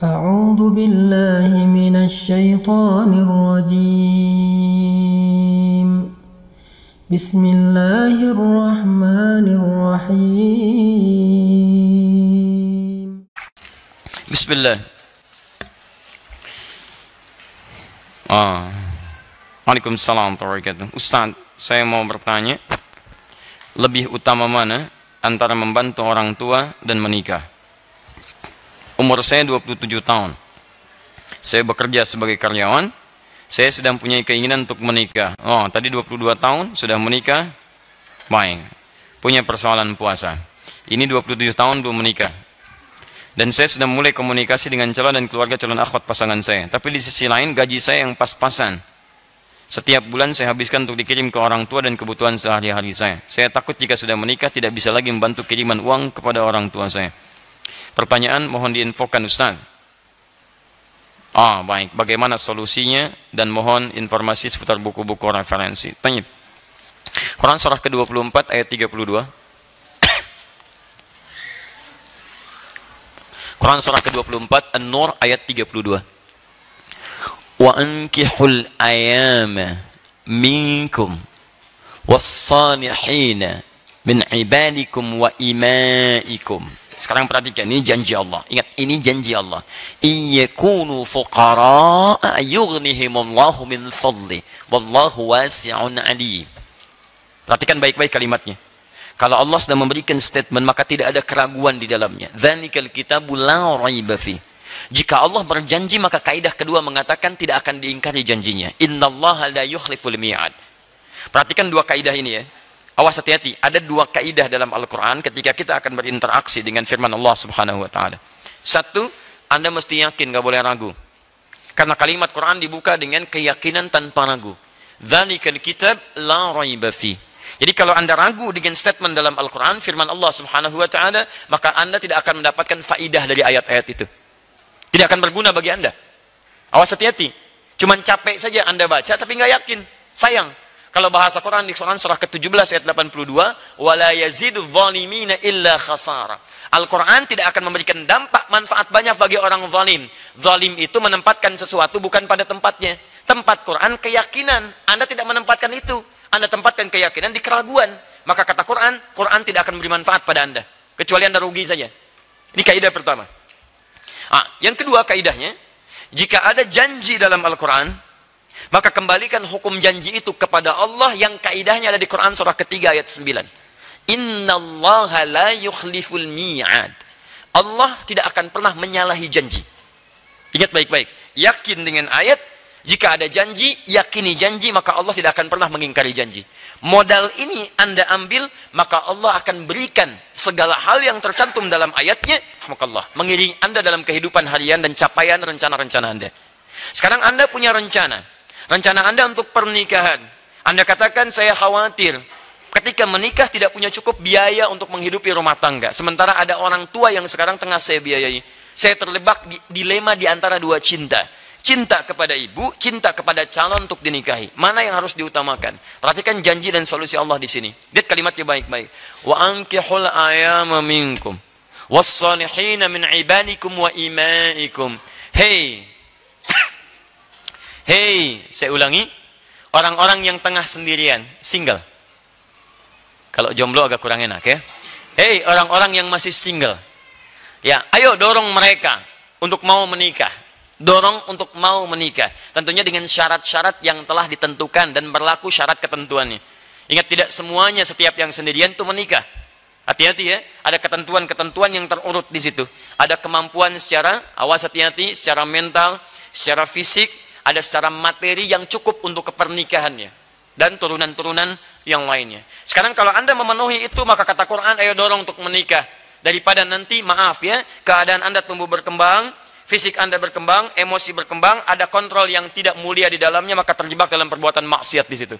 أعوذ بالله من الشيطان الرجيم بسم الله الرحمن الرحيم Bismillah. Ah. Waalaikumsalam warahmatullahi wabarakatuh. Ustaz, saya mau bertanya, lebih utama mana antara membantu orang tua dan menikah? Umur saya 27 tahun. Saya bekerja sebagai karyawan. Saya sedang punya keinginan untuk menikah. Oh, tadi 22 tahun sudah menikah. Baik. Punya persoalan puasa. Ini 27 tahun belum menikah. Dan saya sudah mulai komunikasi dengan calon dan keluarga calon akhwat pasangan saya. Tapi di sisi lain gaji saya yang pas-pasan. Setiap bulan saya habiskan untuk dikirim ke orang tua dan kebutuhan sehari-hari saya. Saya takut jika sudah menikah tidak bisa lagi membantu kiriman uang kepada orang tua saya. Pertanyaan mohon diinfokan Ustaz. Ah, baik. Bagaimana solusinya dan mohon informasi seputar buku-buku referensi. Tanya. Quran surah ke-24 ayat 32. Quran surah ke-24 An-Nur ayat 32. Wa ankihul ayama minkum was-salihin min ibadikum wa imaikum. Sekarang perhatikan ini janji Allah. Ingat ini janji Allah. Iyakunu fuqara yughnihimullahu min fadli wallahu wasi'un alim. Perhatikan baik-baik kalimatnya. Kalau Allah sudah memberikan statement maka tidak ada keraguan di dalamnya. Dzalikal kitabu la raiba fi. Jika Allah berjanji maka kaidah kedua mengatakan tidak akan diingkari janjinya. Innallaha la yukhliful mi'ad. Perhatikan dua kaidah ini ya. Awas hati-hati, ada dua kaidah dalam Al-Qur'an ketika kita akan berinteraksi dengan firman Allah Subhanahu wa taala. Satu, Anda mesti yakin gak boleh ragu. Karena kalimat Quran dibuka dengan keyakinan tanpa ragu. Dzalikal kitab la raiba fi. Jadi kalau Anda ragu dengan statement dalam Al-Quran, firman Allah subhanahu wa ta'ala, maka Anda tidak akan mendapatkan faidah dari ayat-ayat itu. Tidak akan berguna bagi Anda. Awas hati-hati. Cuman capek saja Anda baca, tapi nggak yakin. Sayang. Kalau bahasa Quran di Quran surah ke-17 ayat 82, wala yazidu zalimina illa khasara. Al-Quran tidak akan memberikan dampak manfaat banyak bagi orang zalim. Zalim itu menempatkan sesuatu bukan pada tempatnya. Tempat Quran keyakinan. Anda tidak menempatkan itu. Anda tempatkan keyakinan di keraguan. Maka kata Quran, Quran tidak akan memberi manfaat pada Anda. Kecuali Anda rugi saja. Ini kaidah pertama. Ah, yang kedua kaidahnya, jika ada janji dalam Al-Quran, maka kembalikan hukum janji itu kepada Allah yang kaidahnya ada di Quran surah ketiga ayat 9. Inna Allah la yukhliful mi'ad. Allah tidak akan pernah menyalahi janji. Ingat baik-baik. Yakin dengan ayat, jika ada janji, yakini janji, maka Allah tidak akan pernah mengingkari janji. Modal ini Anda ambil, maka Allah akan berikan segala hal yang tercantum dalam ayatnya, Allah mengiringi Anda dalam kehidupan harian dan capaian rencana-rencana Anda. Sekarang Anda punya rencana. Rencana Anda untuk pernikahan. Anda katakan, saya khawatir. Ketika menikah tidak punya cukup biaya untuk menghidupi rumah tangga. Sementara ada orang tua yang sekarang tengah saya biayai. Saya terlebak di dilema di antara dua cinta cinta kepada ibu, cinta kepada calon untuk dinikahi. Mana yang harus diutamakan? Perhatikan janji dan solusi Allah di sini. Lihat kalimatnya baik-baik. Wa ankihul ayama minkum was-salihin min ibadikum wa imaikum. Hey. Hey, saya ulangi. Orang-orang yang tengah sendirian, single. Kalau jomblo agak kurang enak ya. Hey, orang-orang yang masih single. Ya, ayo dorong mereka untuk mau menikah dorong untuk mau menikah. Tentunya dengan syarat-syarat yang telah ditentukan dan berlaku syarat ketentuannya. Ingat tidak semuanya setiap yang sendirian itu menikah. Hati-hati ya, ada ketentuan-ketentuan yang terurut di situ. Ada kemampuan secara awas hati-hati, secara mental, secara fisik, ada secara materi yang cukup untuk kepernikahannya dan turunan-turunan yang lainnya. Sekarang kalau Anda memenuhi itu maka kata Quran ayo dorong untuk menikah daripada nanti maaf ya, keadaan Anda tumbuh berkembang, fisik Anda berkembang, emosi berkembang, ada kontrol yang tidak mulia di dalamnya, maka terjebak dalam perbuatan maksiat di situ.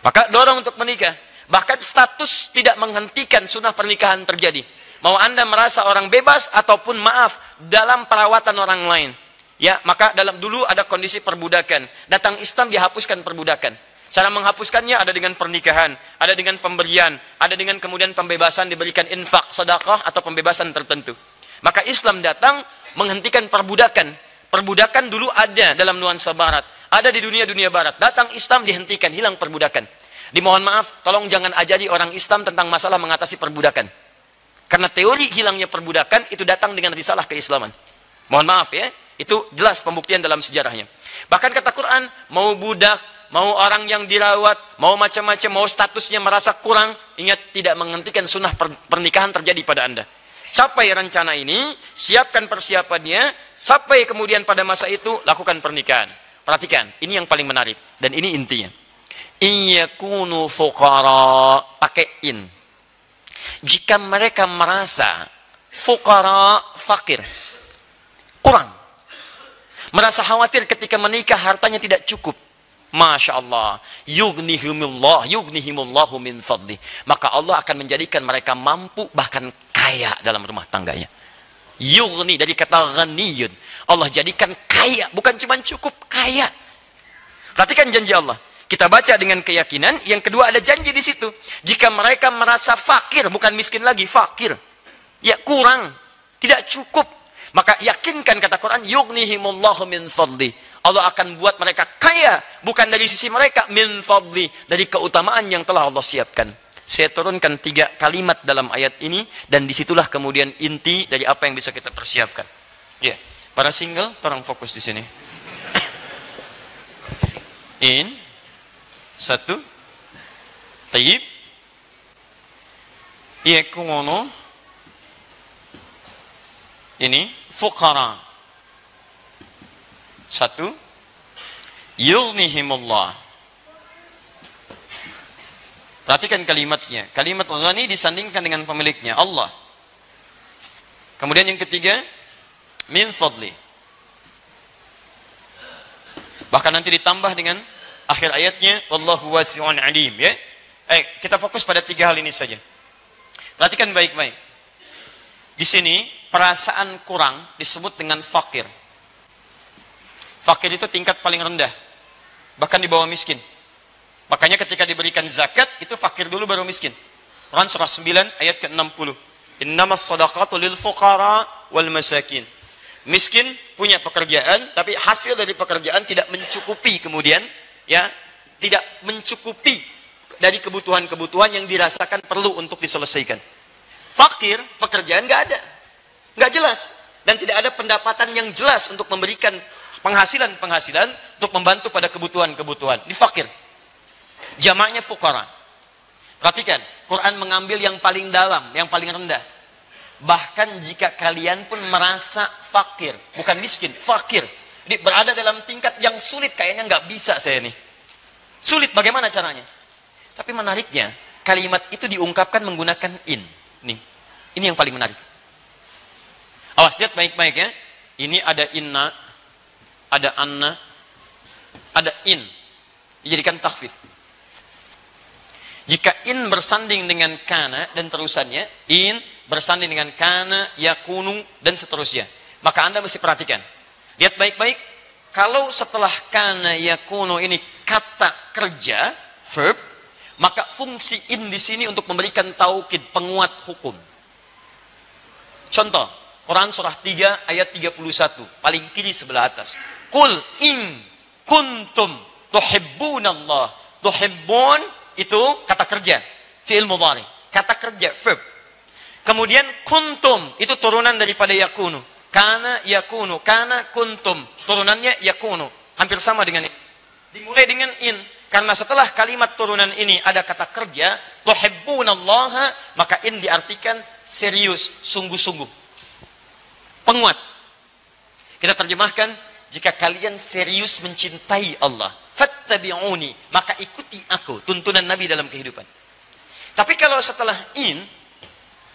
Maka dorong untuk menikah. Bahkan status tidak menghentikan sunnah pernikahan terjadi. Mau Anda merasa orang bebas ataupun maaf dalam perawatan orang lain. Ya, maka dalam dulu ada kondisi perbudakan. Datang Islam dihapuskan perbudakan. Cara menghapuskannya ada dengan pernikahan, ada dengan pemberian, ada dengan kemudian pembebasan diberikan infak, sedekah atau pembebasan tertentu. Maka Islam datang menghentikan perbudakan. Perbudakan dulu ada dalam nuansa barat. Ada di dunia-dunia barat. Datang Islam dihentikan, hilang perbudakan. Dimohon maaf, tolong jangan ajari orang Islam tentang masalah mengatasi perbudakan. Karena teori hilangnya perbudakan itu datang dengan risalah keislaman. Mohon maaf ya, itu jelas pembuktian dalam sejarahnya. Bahkan kata Quran, mau budak, mau orang yang dirawat, mau macam-macam, mau statusnya merasa kurang, ingat tidak menghentikan sunnah pernikahan terjadi pada anda. Capai rencana ini, siapkan persiapannya, sampai kemudian pada masa itu lakukan pernikahan. Perhatikan, ini yang paling menarik dan ini intinya. Iyakunu fuqara pakai in. Jika mereka merasa fuqara fakir, kurang. Merasa khawatir ketika menikah hartanya tidak cukup. Masya Allah. Yugnihimullah, yugnihimullahu min fadli. Maka Allah akan menjadikan mereka mampu bahkan kaya dalam rumah tangganya. Yugni dari kata ghaniyun. Allah jadikan kaya, bukan cuma cukup, kaya. Perhatikan janji Allah. Kita baca dengan keyakinan. Yang kedua ada janji di situ. Jika mereka merasa fakir, bukan miskin lagi, fakir. Ya kurang, tidak cukup. Maka yakinkan kata Quran, yugnihimullahu min fadli. Allah akan buat mereka kaya, bukan dari sisi mereka, min fadli. Dari keutamaan yang telah Allah siapkan. Saya turunkan tiga kalimat dalam ayat ini dan di situlah kemudian inti dari apa yang bisa kita persiapkan. Ya, para single, tolong fokus di sini. In, satu, taib, iya kungono, ini fukara. Satu, yughnihimullah Perhatikan kalimatnya. Kalimat ghani disandingkan dengan pemiliknya, Allah. Kemudian yang ketiga, min fadli. Bahkan nanti ditambah dengan akhir ayatnya, Wallahu wasi'un alim. Ya? Eh, kita fokus pada tiga hal ini saja. Perhatikan baik-baik. Di sini, perasaan kurang disebut dengan fakir. Fakir itu tingkat paling rendah. Bahkan di bawah miskin. Makanya ketika diberikan zakat itu fakir dulu baru miskin. Quran surah 9 ayat ke-60. Innamas sadaqatu lil fuqara wal masakin. Miskin punya pekerjaan tapi hasil dari pekerjaan tidak mencukupi kemudian ya, tidak mencukupi dari kebutuhan-kebutuhan yang dirasakan perlu untuk diselesaikan. Fakir pekerjaan nggak ada. nggak jelas dan tidak ada pendapatan yang jelas untuk memberikan penghasilan-penghasilan untuk membantu pada kebutuhan-kebutuhan. Di fakir. Jamaknya fukara. Perhatikan, Quran mengambil yang paling dalam, yang paling rendah. Bahkan jika kalian pun merasa fakir, bukan miskin, fakir. Jadi berada dalam tingkat yang sulit, kayaknya nggak bisa saya nih. Sulit, bagaimana caranya? Tapi menariknya, kalimat itu diungkapkan menggunakan in. Nih, ini yang paling menarik. Awas, lihat baik-baik ya. Ini ada inna, ada anna, ada in. Dijadikan takfif. Jika in bersanding dengan kana dan terusannya, in bersanding dengan kana, yakunu, dan seterusnya. Maka Anda mesti perhatikan. Lihat baik-baik. Kalau setelah kana, yakunu ini kata kerja, verb, maka fungsi in di sini untuk memberikan taukid, penguat hukum. Contoh, Quran surah 3 ayat 31, paling kiri sebelah atas. Kul in kuntum tuhibbunallah. Tuhibbun itu kata kerja, fi'il mudhari. Kata kerja, verb. Kemudian kuntum, itu turunan daripada yakunu. Kana yakunu, kana kuntum. Turunannya yakunu. Hampir sama dengan ini. Dimulai dengan in. Karena setelah kalimat turunan ini ada kata kerja, tuhibbunallaha, maka in diartikan serius, sungguh-sungguh. Penguat. Kita terjemahkan, jika kalian serius mencintai Allah, fattabi'uni maka ikuti aku tuntunan Nabi dalam kehidupan tapi kalau setelah in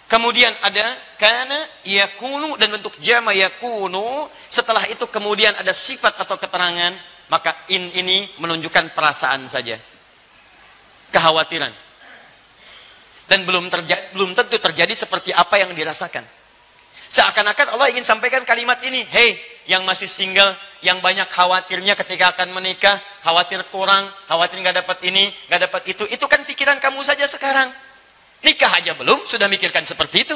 kemudian ada kana yakunu dan bentuk jama yakunu setelah itu kemudian ada sifat atau keterangan maka in ini menunjukkan perasaan saja kekhawatiran dan belum terjadi belum tentu terjadi seperti apa yang dirasakan Seakan-akan Allah ingin sampaikan kalimat ini, hei yang masih single, yang banyak khawatirnya ketika akan menikah, khawatir kurang, khawatir nggak dapat ini, nggak dapat itu, itu kan pikiran kamu saja sekarang. Nikah aja belum, sudah mikirkan seperti itu.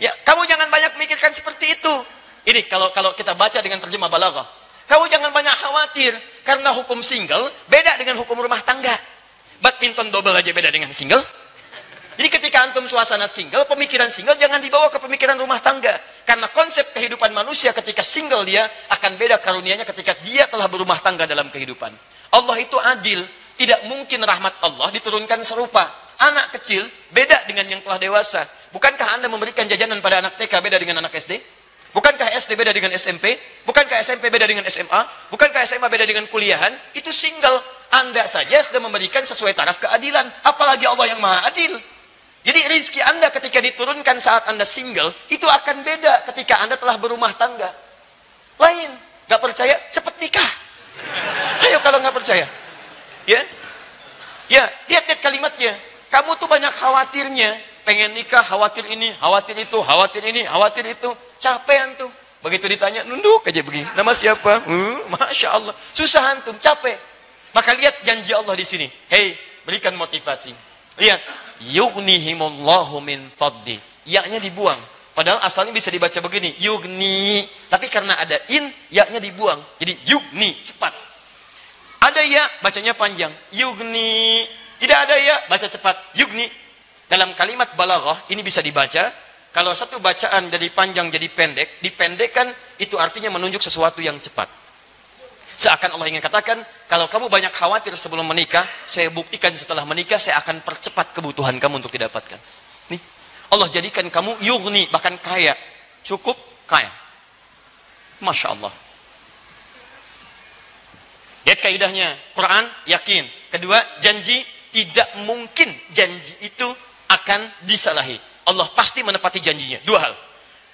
Ya, kamu jangan banyak mikirkan seperti itu. Ini kalau kalau kita baca dengan terjemah balaghah. Kamu jangan banyak khawatir karena hukum single beda dengan hukum rumah tangga. Badminton double aja beda dengan single. Jadi ketika antum suasana single, pemikiran single jangan dibawa ke pemikiran rumah tangga. Karena konsep kehidupan manusia ketika single dia akan beda karunianya ketika dia telah berumah tangga dalam kehidupan. Allah itu adil. Tidak mungkin rahmat Allah diturunkan serupa. Anak kecil beda dengan yang telah dewasa. Bukankah anda memberikan jajanan pada anak TK beda dengan anak SD? Bukankah SD beda dengan SMP? Bukankah SMP beda dengan SMA? Bukankah SMA beda dengan kuliahan? Itu single. Anda saja sudah memberikan sesuai taraf keadilan. Apalagi Allah yang maha adil. Jadi rezeki Anda ketika diturunkan saat Anda single, itu akan beda ketika Anda telah berumah tangga. Lain. Gak percaya? Cepat nikah. Ayo kalau nggak percaya. Ya. Ya, lihat-lihat kalimatnya. Kamu tuh banyak khawatirnya. Pengen nikah, khawatir ini, khawatir itu, khawatir ini, khawatir itu. Capek antum. Begitu ditanya, nunduk aja begini. Nama siapa? Uh, Masya Allah. Susah antum, capek. Maka lihat janji Allah di sini. Hei, berikan motivasi. Lihat, yughnihimullahu min fadli. Yaknya dibuang. Padahal asalnya bisa dibaca begini, yugni. Tapi karena ada in, yaknya dibuang. Jadi yugni, cepat. Ada ya, bacanya panjang. Yugni. Tidak ada ya, baca cepat. Yugni. Dalam kalimat balaghah, ini bisa dibaca. Kalau satu bacaan jadi panjang jadi pendek, dipendekkan, itu artinya menunjuk sesuatu yang cepat. Seakan Allah ingin katakan, kalau kamu banyak khawatir sebelum menikah, saya buktikan setelah menikah, saya akan percepat kebutuhan kamu untuk didapatkan. Nih, Allah jadikan kamu yugni, bahkan kaya. Cukup kaya. Masya Allah. Lihat kaidahnya. Quran, yakin. Kedua, janji, tidak mungkin janji itu akan disalahi. Allah pasti menepati janjinya. Dua hal.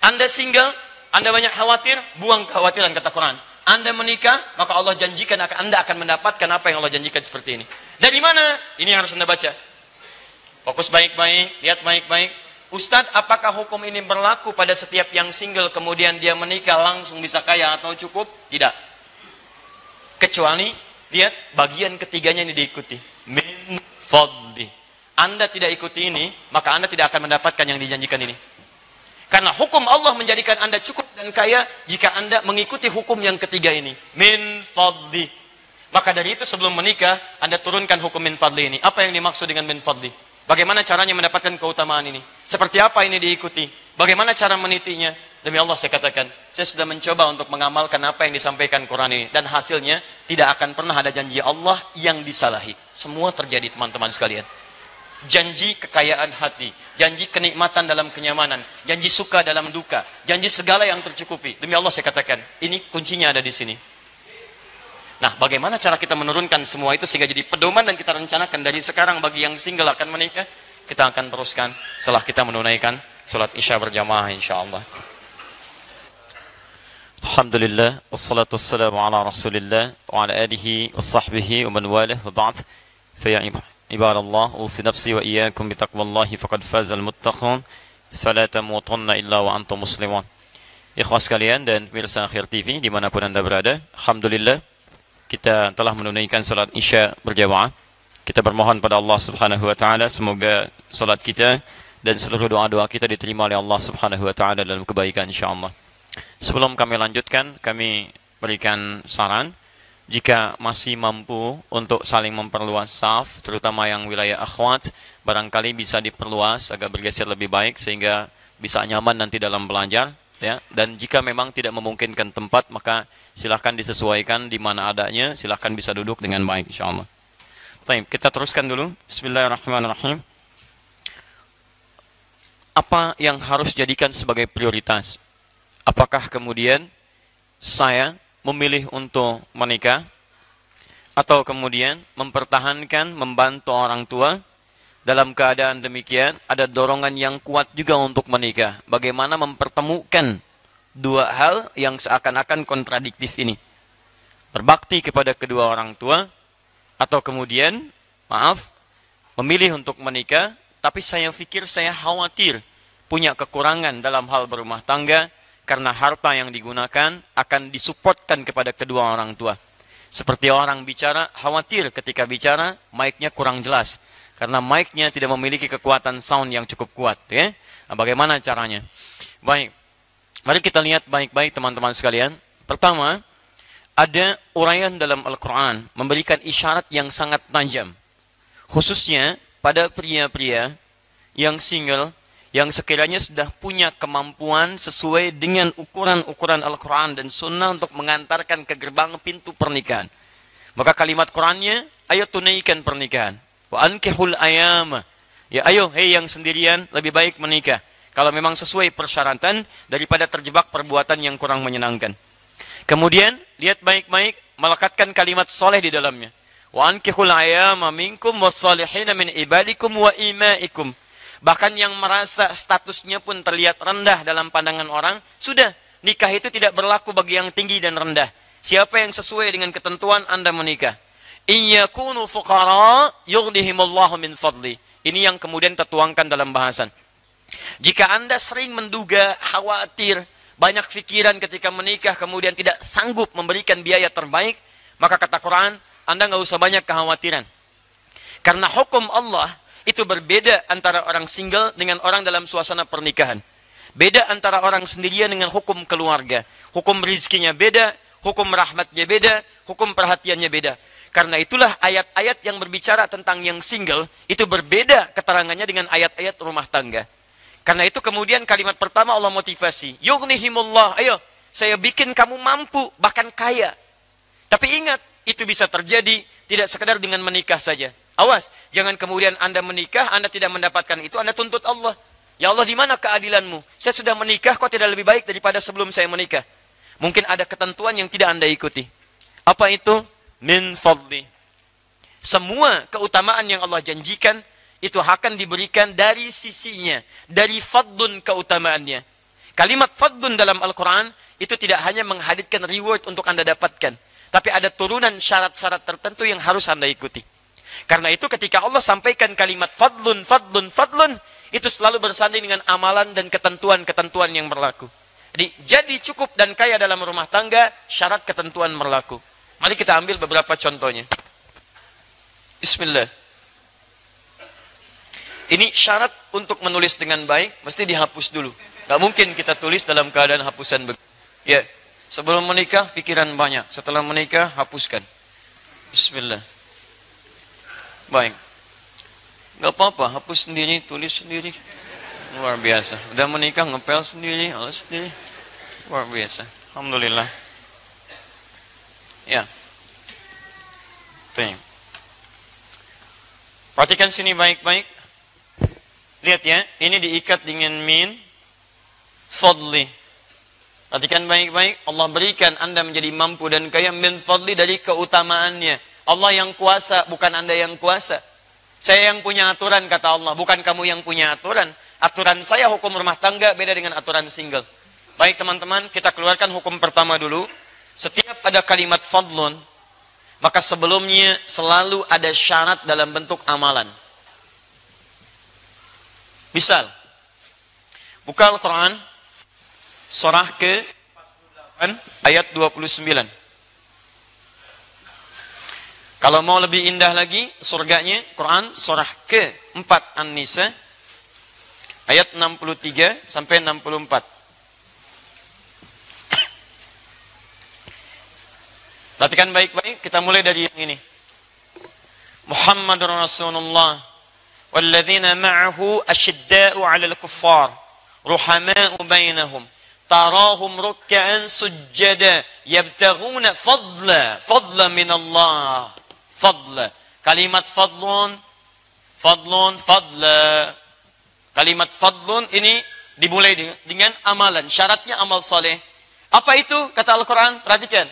Anda single, Anda banyak khawatir, buang kekhawatiran kata Quran. Anda menikah, maka Allah janjikan akan Anda akan mendapatkan apa yang Allah janjikan seperti ini. Dari mana? Ini yang harus Anda baca. Fokus baik-baik, lihat baik-baik. Ustadz, apakah hukum ini berlaku pada setiap yang single kemudian dia menikah langsung bisa kaya atau cukup? Tidak. Kecuali lihat bagian ketiganya ini diikuti. Min fadli. Anda tidak ikuti ini, maka Anda tidak akan mendapatkan yang dijanjikan ini. Karena hukum Allah menjadikan Anda cukup dan kaya jika Anda mengikuti hukum yang ketiga ini. Min fadli. Maka dari itu sebelum menikah, Anda turunkan hukum min fadli ini. Apa yang dimaksud dengan min fadli? Bagaimana caranya mendapatkan keutamaan ini? Seperti apa ini diikuti? Bagaimana cara menitinya? Demi Allah saya katakan, saya sudah mencoba untuk mengamalkan apa yang disampaikan Quran ini. Dan hasilnya tidak akan pernah ada janji Allah yang disalahi. Semua terjadi teman-teman sekalian janji kekayaan hati, janji kenikmatan dalam kenyamanan, janji suka dalam duka, janji segala yang tercukupi. Demi Allah saya katakan, ini kuncinya ada di sini. Nah, bagaimana cara kita menurunkan semua itu sehingga jadi pedoman dan kita rencanakan dari sekarang bagi yang single akan menikah, kita akan teruskan setelah kita menunaikan salat Isya berjamaah insyaallah. Alhamdulillah, wassalatu wassalamu ala rasulillah, wa ala alihi, wa sahbihi, wa man walah, wa ba'd. عباد الله أوصي نفسي وإياكم بتقوى الله فقد فاز المتقون فلا تموتن إلا وأنتم مسلمون Ikhwas sekalian dan pemirsa akhir TV dimanapun anda berada Alhamdulillah kita telah menunaikan salat isya berjamaah kita bermohon pada Allah subhanahu wa ta'ala semoga salat kita dan seluruh doa-doa kita diterima oleh Allah subhanahu wa ta'ala dalam kebaikan insyaAllah sebelum kami lanjutkan kami berikan saran jika masih mampu untuk saling memperluas saf, terutama yang wilayah akhwat, barangkali bisa diperluas agar bergeser lebih baik sehingga bisa nyaman nanti dalam belajar. Ya. Dan jika memang tidak memungkinkan tempat, maka silahkan disesuaikan di mana adanya, silahkan bisa duduk dengan baik insyaAllah. Baik, kita teruskan dulu. Bismillahirrahmanirrahim. Apa yang harus jadikan sebagai prioritas? Apakah kemudian saya memilih untuk menikah atau kemudian mempertahankan membantu orang tua. Dalam keadaan demikian ada dorongan yang kuat juga untuk menikah. Bagaimana mempertemukan dua hal yang seakan-akan kontradiktif ini? Berbakti kepada kedua orang tua atau kemudian maaf memilih untuk menikah tapi saya pikir saya khawatir punya kekurangan dalam hal berumah tangga karena harta yang digunakan akan disupportkan kepada kedua orang tua. Seperti orang bicara, khawatir ketika bicara, mic-nya kurang jelas. Karena mic-nya tidak memiliki kekuatan sound yang cukup kuat. Ya? Nah, bagaimana caranya? Baik. Mari kita lihat baik-baik teman-teman sekalian. Pertama, ada uraian dalam Al-Quran memberikan isyarat yang sangat tajam. Khususnya pada pria-pria yang single, yang sekiranya sudah punya kemampuan sesuai dengan ukuran-ukuran Al-Quran dan Sunnah untuk mengantarkan ke gerbang pintu pernikahan. Maka kalimat Qurannya, ayo tunaikan pernikahan. Wa ankihul ayam. Ya ayo, hei yang sendirian, lebih baik menikah kalau memang sesuai persyaratan daripada terjebak perbuatan yang kurang menyenangkan. Kemudian lihat baik-baik melekatkan kalimat soleh di dalamnya. Wa ankihul ayama minkum wassalihin min ibadikum wa imaikum. Bahkan yang merasa statusnya pun terlihat rendah dalam pandangan orang, sudah nikah itu tidak berlaku bagi yang tinggi dan rendah. Siapa yang sesuai dengan ketentuan Anda menikah. Iyakunu fuqara yughnihimullahu min fadli. Ini yang kemudian tertuangkan dalam bahasan. Jika Anda sering menduga, khawatir, banyak pikiran ketika menikah, kemudian tidak sanggup memberikan biaya terbaik, maka kata Quran, Anda nggak usah banyak kekhawatiran. Karena hukum Allah itu berbeda antara orang single dengan orang dalam suasana pernikahan. Beda antara orang sendirian dengan hukum keluarga. Hukum rizkinya beda, hukum rahmatnya beda, hukum perhatiannya beda. Karena itulah ayat-ayat yang berbicara tentang yang single itu berbeda keterangannya dengan ayat-ayat rumah tangga. Karena itu kemudian kalimat pertama Allah motivasi. Yughnihimullah. Ayo, saya bikin kamu mampu, bahkan kaya. Tapi ingat, itu bisa terjadi tidak sekedar dengan menikah saja. Awas, jangan kemudian Anda menikah, Anda tidak mendapatkan itu, Anda tuntut Allah. Ya Allah, di mana keadilanmu? Saya sudah menikah, kok tidak lebih baik daripada sebelum saya menikah? Mungkin ada ketentuan yang tidak Anda ikuti. Apa itu? Min fadli. Semua keutamaan yang Allah janjikan, itu akan diberikan dari sisinya, dari fadlun keutamaannya. Kalimat fadlun dalam Al-Quran itu tidak hanya menghadirkan reward untuk Anda dapatkan, tapi ada turunan syarat-syarat tertentu yang harus Anda ikuti. Karena itu ketika Allah sampaikan kalimat fadlun, fadlun, fadlun, itu selalu bersanding dengan amalan dan ketentuan-ketentuan yang berlaku. Jadi, jadi cukup dan kaya dalam rumah tangga, syarat ketentuan berlaku. Mari kita ambil beberapa contohnya. Bismillah. Ini syarat untuk menulis dengan baik, mesti dihapus dulu. Gak mungkin kita tulis dalam keadaan hapusan. Ya, sebelum menikah, pikiran banyak. Setelah menikah, hapuskan. Bismillah. Baik. Gak apa-apa, hapus sendiri, tulis sendiri. Luar biasa. Udah menikah, ngepel sendiri, alas sendiri. Luar biasa. Alhamdulillah. Ya. Tuh. Perhatikan sini baik-baik. Lihat ya, ini diikat dengan min fadli. Perhatikan baik-baik, Allah berikan Anda menjadi mampu dan kaya min fadli dari keutamaannya. Allah yang kuasa, bukan Anda yang kuasa. Saya yang punya aturan, kata Allah. Bukan kamu yang punya aturan. Aturan saya hukum rumah tangga beda dengan aturan single. Baik teman-teman, kita keluarkan hukum pertama dulu. Setiap ada kalimat fadlun, maka sebelumnya selalu ada syarat dalam bentuk amalan. Misal, buka Al-Quran, surah ke 48, ayat 29. Kalau mau lebih indah lagi surganya Quran surah ke-4 An-Nisa ayat 63 sampai 64. Perhatikan baik-baik, kita mulai dari yang ini. Muhammadur Rasulullah walladzina ma'ahu asyidda'u 'alal kuffar ruhama'u bainahum tarahum ruk'an sujjada yabtaghuna fadla fadla min Allah fadl Kalimat fadlun, fadlun, fadl Kalimat fadlun ini dimulai dengan amalan. Syaratnya amal soleh. Apa itu? Kata Al-Quran, perhatikan.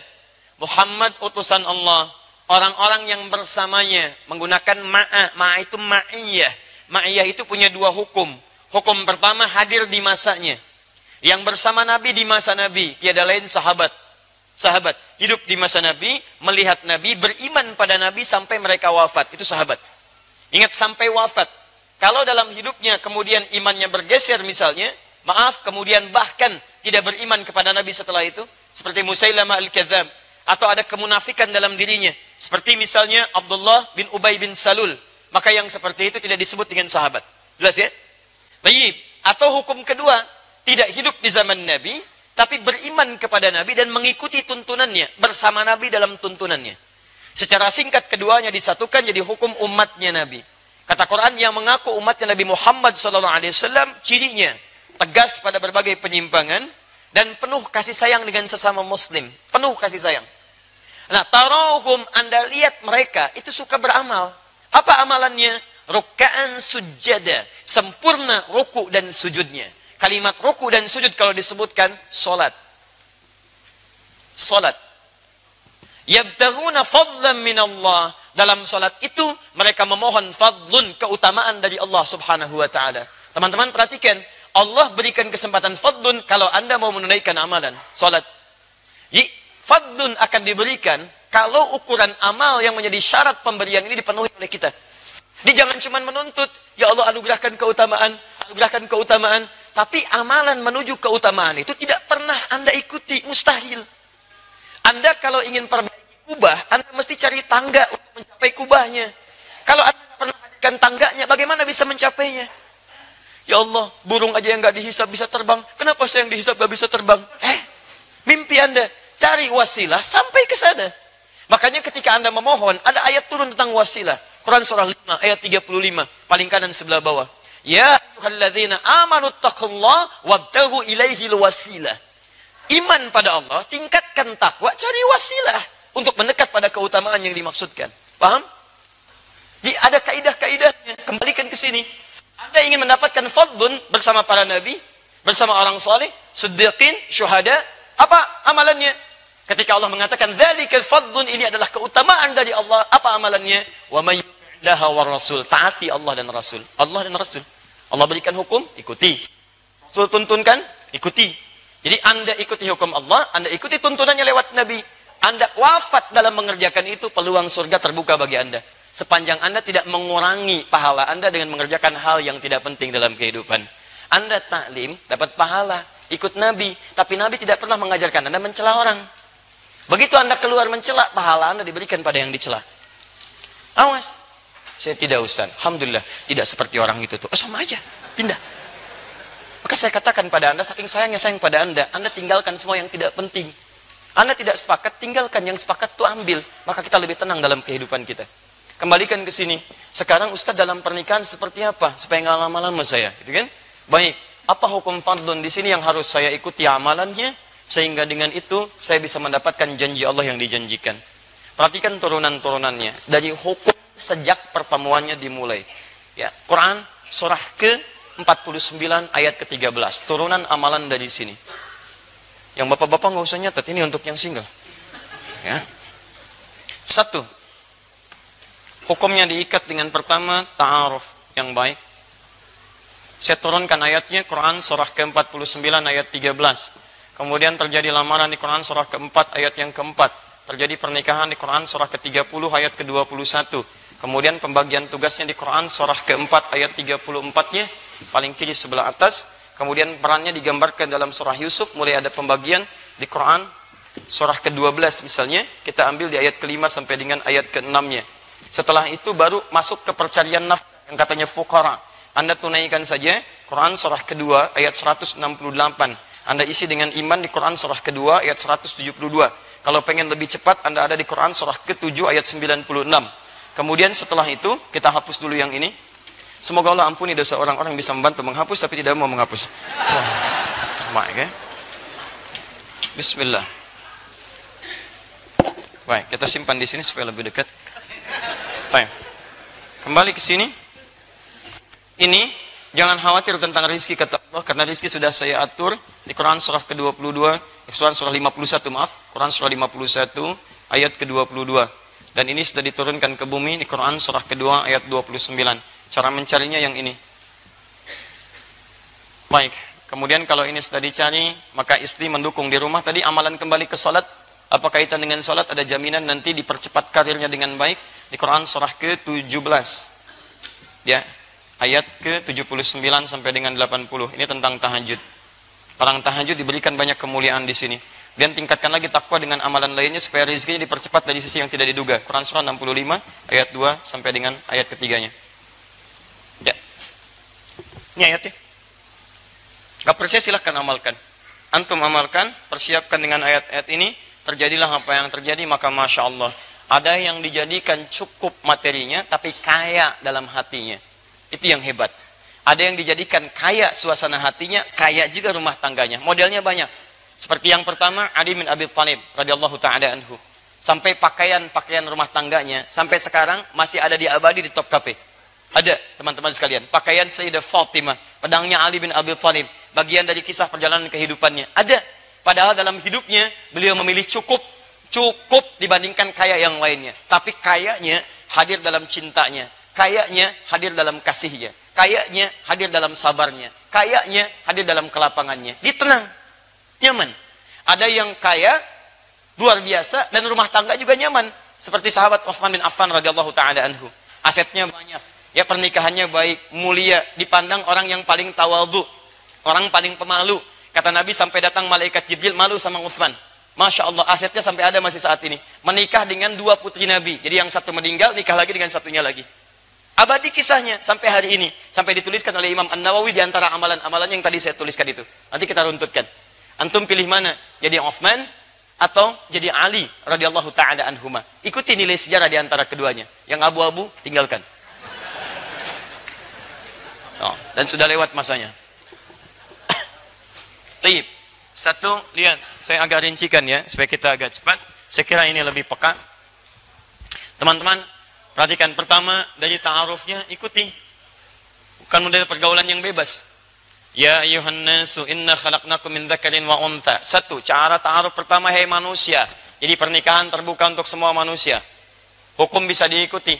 Muhammad utusan Allah. Orang-orang yang bersamanya menggunakan ma'ah. Ma'ah itu ma'iyah. Ma'iyah itu punya dua hukum. Hukum pertama hadir di masanya. Yang bersama Nabi di masa Nabi. Tiada lain sahabat. Sahabat hidup di masa Nabi, melihat Nabi, beriman pada Nabi sampai mereka wafat. Itu sahabat. Ingat sampai wafat. Kalau dalam hidupnya kemudian imannya bergeser misalnya, maaf, kemudian bahkan tidak beriman kepada Nabi setelah itu, seperti Musailamah al-Kadzab, atau ada kemunafikan dalam dirinya, seperti misalnya Abdullah bin Ubay bin Salul. Maka yang seperti itu tidak disebut dengan sahabat. Jelas ya? Baik. Atau hukum kedua, tidak hidup di zaman Nabi, tapi beriman kepada Nabi dan mengikuti tuntunannya, bersama Nabi dalam tuntunannya. Secara singkat keduanya disatukan jadi hukum umatnya Nabi. Kata Quran yang mengaku umatnya Nabi Muhammad SAW, cirinya tegas pada berbagai penyimpangan dan penuh kasih sayang dengan sesama muslim. Penuh kasih sayang. Nah, tarohum Anda lihat mereka itu suka beramal. Apa amalannya? Rukaan sujada. Sempurna ruku dan sujudnya. Kalimat ruku dan sujud kalau disebutkan solat. Solat. Yabtahuna fadlan min Allah. Dalam salat itu mereka memohon fadlun keutamaan dari Allah Subhanahu wa taala. Teman-teman perhatikan, Allah berikan kesempatan fadlun kalau Anda mau menunaikan amalan salat. Fadlun akan diberikan kalau ukuran amal yang menjadi syarat pemberian ini dipenuhi oleh kita. Dia jangan cuma menuntut, ya Allah anugerahkan keutamaan, anugerahkan keutamaan, tapi amalan menuju keutamaan itu tidak pernah Anda ikuti, mustahil. Anda kalau ingin perbaiki kubah, Anda mesti cari tangga untuk mencapai kubahnya. Kalau Anda pernah hadirkan tangganya, bagaimana bisa mencapainya? Ya Allah, burung aja yang nggak dihisap bisa terbang. Kenapa saya yang dihisap nggak bisa terbang? Eh, mimpi Anda. Cari wasilah sampai ke sana. Makanya ketika Anda memohon, ada ayat turun tentang wasilah. Quran surah 5 ayat 35, paling kanan sebelah bawah. Ya ayyuhalladzina amanu taqullaha wabtaghu ilaihi wasilah. Iman pada Allah, tingkatkan takwa, cari wasilah untuk mendekat pada keutamaan yang dimaksudkan. Paham? Di ada kaidah-kaidahnya. Kembalikan ke sini. Anda ingin mendapatkan fadlun bersama para nabi, bersama orang saleh, siddiqin, syuhada, apa amalannya? Ketika Allah mengatakan dzalikal fadlun ini adalah keutamaan dari Allah, apa amalannya? Wa may wa rasul, taati Allah dan Rasul. Allah dan Rasul. Allah berikan hukum, ikuti. Rasul tuntunkan, ikuti. Jadi Anda ikuti hukum Allah, Anda ikuti tuntunannya lewat Nabi. Anda wafat dalam mengerjakan itu, peluang surga terbuka bagi Anda. Sepanjang Anda tidak mengurangi pahala Anda dengan mengerjakan hal yang tidak penting dalam kehidupan. Anda taklim, dapat pahala. Ikut Nabi. Tapi Nabi tidak pernah mengajarkan Anda mencela orang. Begitu Anda keluar mencela, pahala Anda diberikan pada yang dicela. Awas. Saya tidak Ustaz. Alhamdulillah. Tidak seperti orang itu tuh. Oh, sama aja. Pindah. Maka saya katakan pada Anda, saking sayangnya sayang pada Anda, Anda tinggalkan semua yang tidak penting. Anda tidak sepakat, tinggalkan yang sepakat itu ambil. Maka kita lebih tenang dalam kehidupan kita. Kembalikan ke sini. Sekarang Ustaz dalam pernikahan seperti apa? Supaya nggak lama-lama saya. Gitu kan? Baik. Apa hukum fadlun di sini yang harus saya ikuti amalannya? Sehingga dengan itu saya bisa mendapatkan janji Allah yang dijanjikan. Perhatikan turunan-turunannya. Dari hukum sejak pertemuannya dimulai. Ya, Quran surah ke 49 ayat ke-13. Turunan amalan dari sini. Yang bapak-bapak nggak usah nyatet, ini untuk yang single. Ya. Satu. Hukumnya diikat dengan pertama ta'aruf yang baik. Saya turunkan ayatnya Quran surah ke-49 ayat 13. Kemudian terjadi lamaran di Quran surah ke-4 ayat yang keempat. Terjadi pernikahan di Quran surah ke-30 ayat ke-21. Kemudian pembagian tugasnya di Quran surah ke-4 ayat 34-nya paling kiri sebelah atas. Kemudian perannya digambarkan dalam surah Yusuf, mulai ada pembagian di Quran surah ke-12 misalnya, kita ambil di ayat ke-5 sampai dengan ayat ke-6-nya. Setelah itu baru masuk ke percarian nafkah yang katanya fukara. Anda tunaikan saja Quran surah kedua ayat 168. Anda isi dengan iman di Quran surah kedua ayat 172. Kalau pengen lebih cepat Anda ada di Quran surah ke-7 ayat 96. Kemudian setelah itu kita hapus dulu yang ini. Semoga Allah ampuni dosa orang-orang yang bisa membantu menghapus tapi tidak mau menghapus. Wah, ya. Bismillah. Baik, kita simpan di sini supaya lebih dekat. Baik. Kembali ke sini. Ini jangan khawatir tentang rizki kata Allah karena rizki sudah saya atur di Quran surah ke-22, Quran surah 51 maaf, Quran surah 51 ayat ke-22. Dan ini sudah diturunkan ke bumi di Quran surah kedua ayat 29. Cara mencarinya yang ini. Baik, kemudian kalau ini sudah dicari, maka istri mendukung di rumah. Tadi amalan kembali ke salat, apa kaitan dengan salat? Ada jaminan nanti dipercepat karirnya dengan baik di Quran surah ke-17. Ya, ayat ke-79 sampai dengan 80. Ini tentang tahajud. Orang tahajud diberikan banyak kemuliaan di sini. Dan tingkatkan lagi takwa dengan amalan lainnya supaya rezekinya dipercepat dari sisi yang tidak diduga. Quran surah 65 ayat 2 sampai dengan ayat ketiganya. Ya. Ini ayatnya. Gak percaya silahkan amalkan. Antum amalkan, persiapkan dengan ayat-ayat ini, terjadilah apa yang terjadi, maka Masya Allah. Ada yang dijadikan cukup materinya, tapi kaya dalam hatinya. Itu yang hebat. Ada yang dijadikan kaya suasana hatinya, kaya juga rumah tangganya. Modelnya banyak. Seperti yang pertama, Ali bin Abi Thalib radhiyallahu taala anhu. Sampai pakaian-pakaian rumah tangganya sampai sekarang masih ada di abadi di top cafe. Ada teman-teman sekalian, pakaian Sayyidah Fatimah, pedangnya Ali bin Abi Thalib, bagian dari kisah perjalanan kehidupannya. Ada. Padahal dalam hidupnya beliau memilih cukup cukup dibandingkan kaya yang lainnya. Tapi kayaknya hadir dalam cintanya, kayaknya hadir dalam kasihnya, kayaknya hadir dalam sabarnya, kayaknya hadir dalam kelapangannya. Dia tenang, nyaman. Ada yang kaya luar biasa dan rumah tangga juga nyaman. Seperti sahabat Utsman bin Affan radhiyallahu taala anhu. Asetnya banyak. Ya pernikahannya baik mulia dipandang orang yang paling tawadhu orang paling pemalu. Kata Nabi sampai datang malaikat Jibril malu sama Utsman Masya Allah asetnya sampai ada masih saat ini. Menikah dengan dua putri Nabi. Jadi yang satu meninggal nikah lagi dengan satunya lagi. Abadi kisahnya sampai hari ini. Sampai dituliskan oleh Imam An Nawawi di antara amalan-amalan yang tadi saya tuliskan itu. Nanti kita runtutkan antum pilih mana jadi Utsman atau jadi Ali radhiyallahu taala anhuma. Ikuti nilai sejarah di antara keduanya. Yang abu-abu tinggalkan. Oh, dan sudah lewat masanya. Baik. Satu, lihat, saya agak rincikan ya supaya kita agak cepat. Saya kira ini lebih peka. Teman-teman, perhatikan pertama dari ta'arufnya ikuti. Bukan model pergaulan yang bebas. Ya ayuhan nasu inna khalaqnakum min dzakarin wa unta. Satu, cara ta'aruf pertama hai manusia. Jadi pernikahan terbuka untuk semua manusia. Hukum bisa diikuti.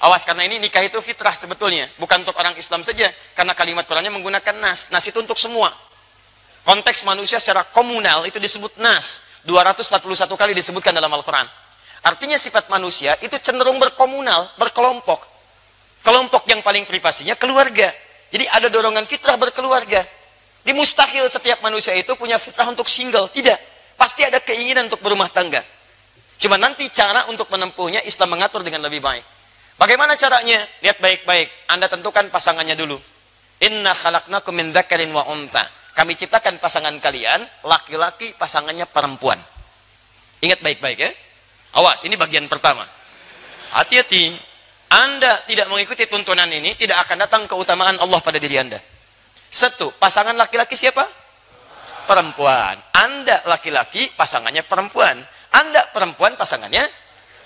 Awas karena ini nikah itu fitrah sebetulnya, bukan untuk orang Islam saja. Karena kalimat Qurannya menggunakan nas. Nas itu untuk semua. Konteks manusia secara komunal itu disebut nas. 241 kali disebutkan dalam Al-Quran. Artinya sifat manusia itu cenderung berkomunal, berkelompok. Kelompok yang paling privasinya keluarga. Jadi ada dorongan fitrah berkeluarga. Di mustahil setiap manusia itu punya fitrah untuk single. Tidak. Pasti ada keinginan untuk berumah tangga. Cuma nanti cara untuk menempuhnya Islam mengatur dengan lebih baik. Bagaimana caranya? Lihat baik-baik. Anda tentukan pasangannya dulu. Inna khalaqnakum min dzakarin wa unta. Kami ciptakan pasangan kalian, laki-laki pasangannya perempuan. Ingat baik-baik ya. Awas, ini bagian pertama. Hati-hati, anda tidak mengikuti tuntunan ini, tidak akan datang keutamaan Allah pada diri Anda. Satu, pasangan laki-laki siapa? Perempuan. Anda laki-laki, pasangannya perempuan. Anda perempuan, pasangannya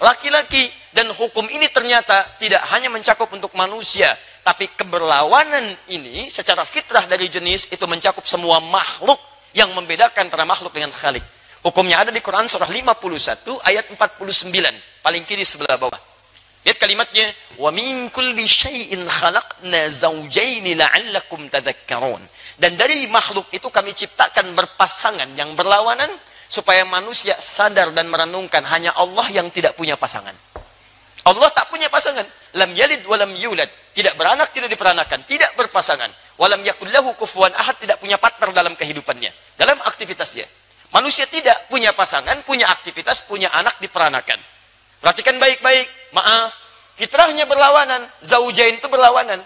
laki-laki. Dan hukum ini ternyata tidak hanya mencakup untuk manusia, tapi keberlawanan ini secara fitrah dari jenis itu mencakup semua makhluk yang membedakan antara makhluk dengan khalik. Hukumnya ada di Quran surah 51 ayat 49, paling kiri sebelah bawah. Lihat kalimatnya, wa min kulli syai'in khalaqna zawjaini la'allakum tadhakkarun. Dan dari makhluk itu kami ciptakan berpasangan yang berlawanan supaya manusia sadar dan merenungkan hanya Allah yang tidak punya pasangan. Allah tak punya pasangan. Lam yalid wa lam yulad. Tidak beranak, tidak diperanakan. Tidak berpasangan. Walam yakullahu kufuwan ahad. Tidak punya partner dalam kehidupannya. Dalam aktivitasnya. Manusia tidak punya pasangan, punya aktivitas, punya anak diperanakan. Perhatikan baik-baik. Maaf, fitrahnya berlawanan. Zaujain itu berlawanan.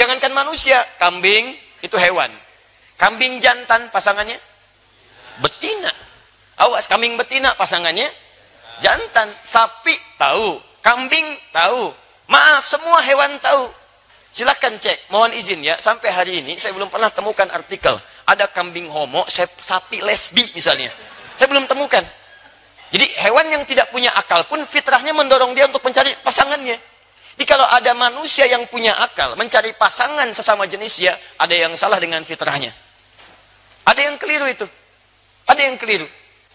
Jangankan manusia, kambing itu hewan. Kambing jantan pasangannya betina. Awas, kambing betina pasangannya jantan. Sapi tahu, kambing tahu. Maaf, semua hewan tahu. Silahkan cek, mohon izin ya. Sampai hari ini saya belum pernah temukan artikel. Ada kambing homo, sapi lesbi misalnya. Saya belum temukan. Jadi hewan yang tidak punya akal pun fitrahnya mendorong dia untuk mencari pasangannya. Jadi kalau ada manusia yang punya akal mencari pasangan sesama jenisnya, ada yang salah dengan fitrahnya. Ada yang keliru itu. Ada yang keliru.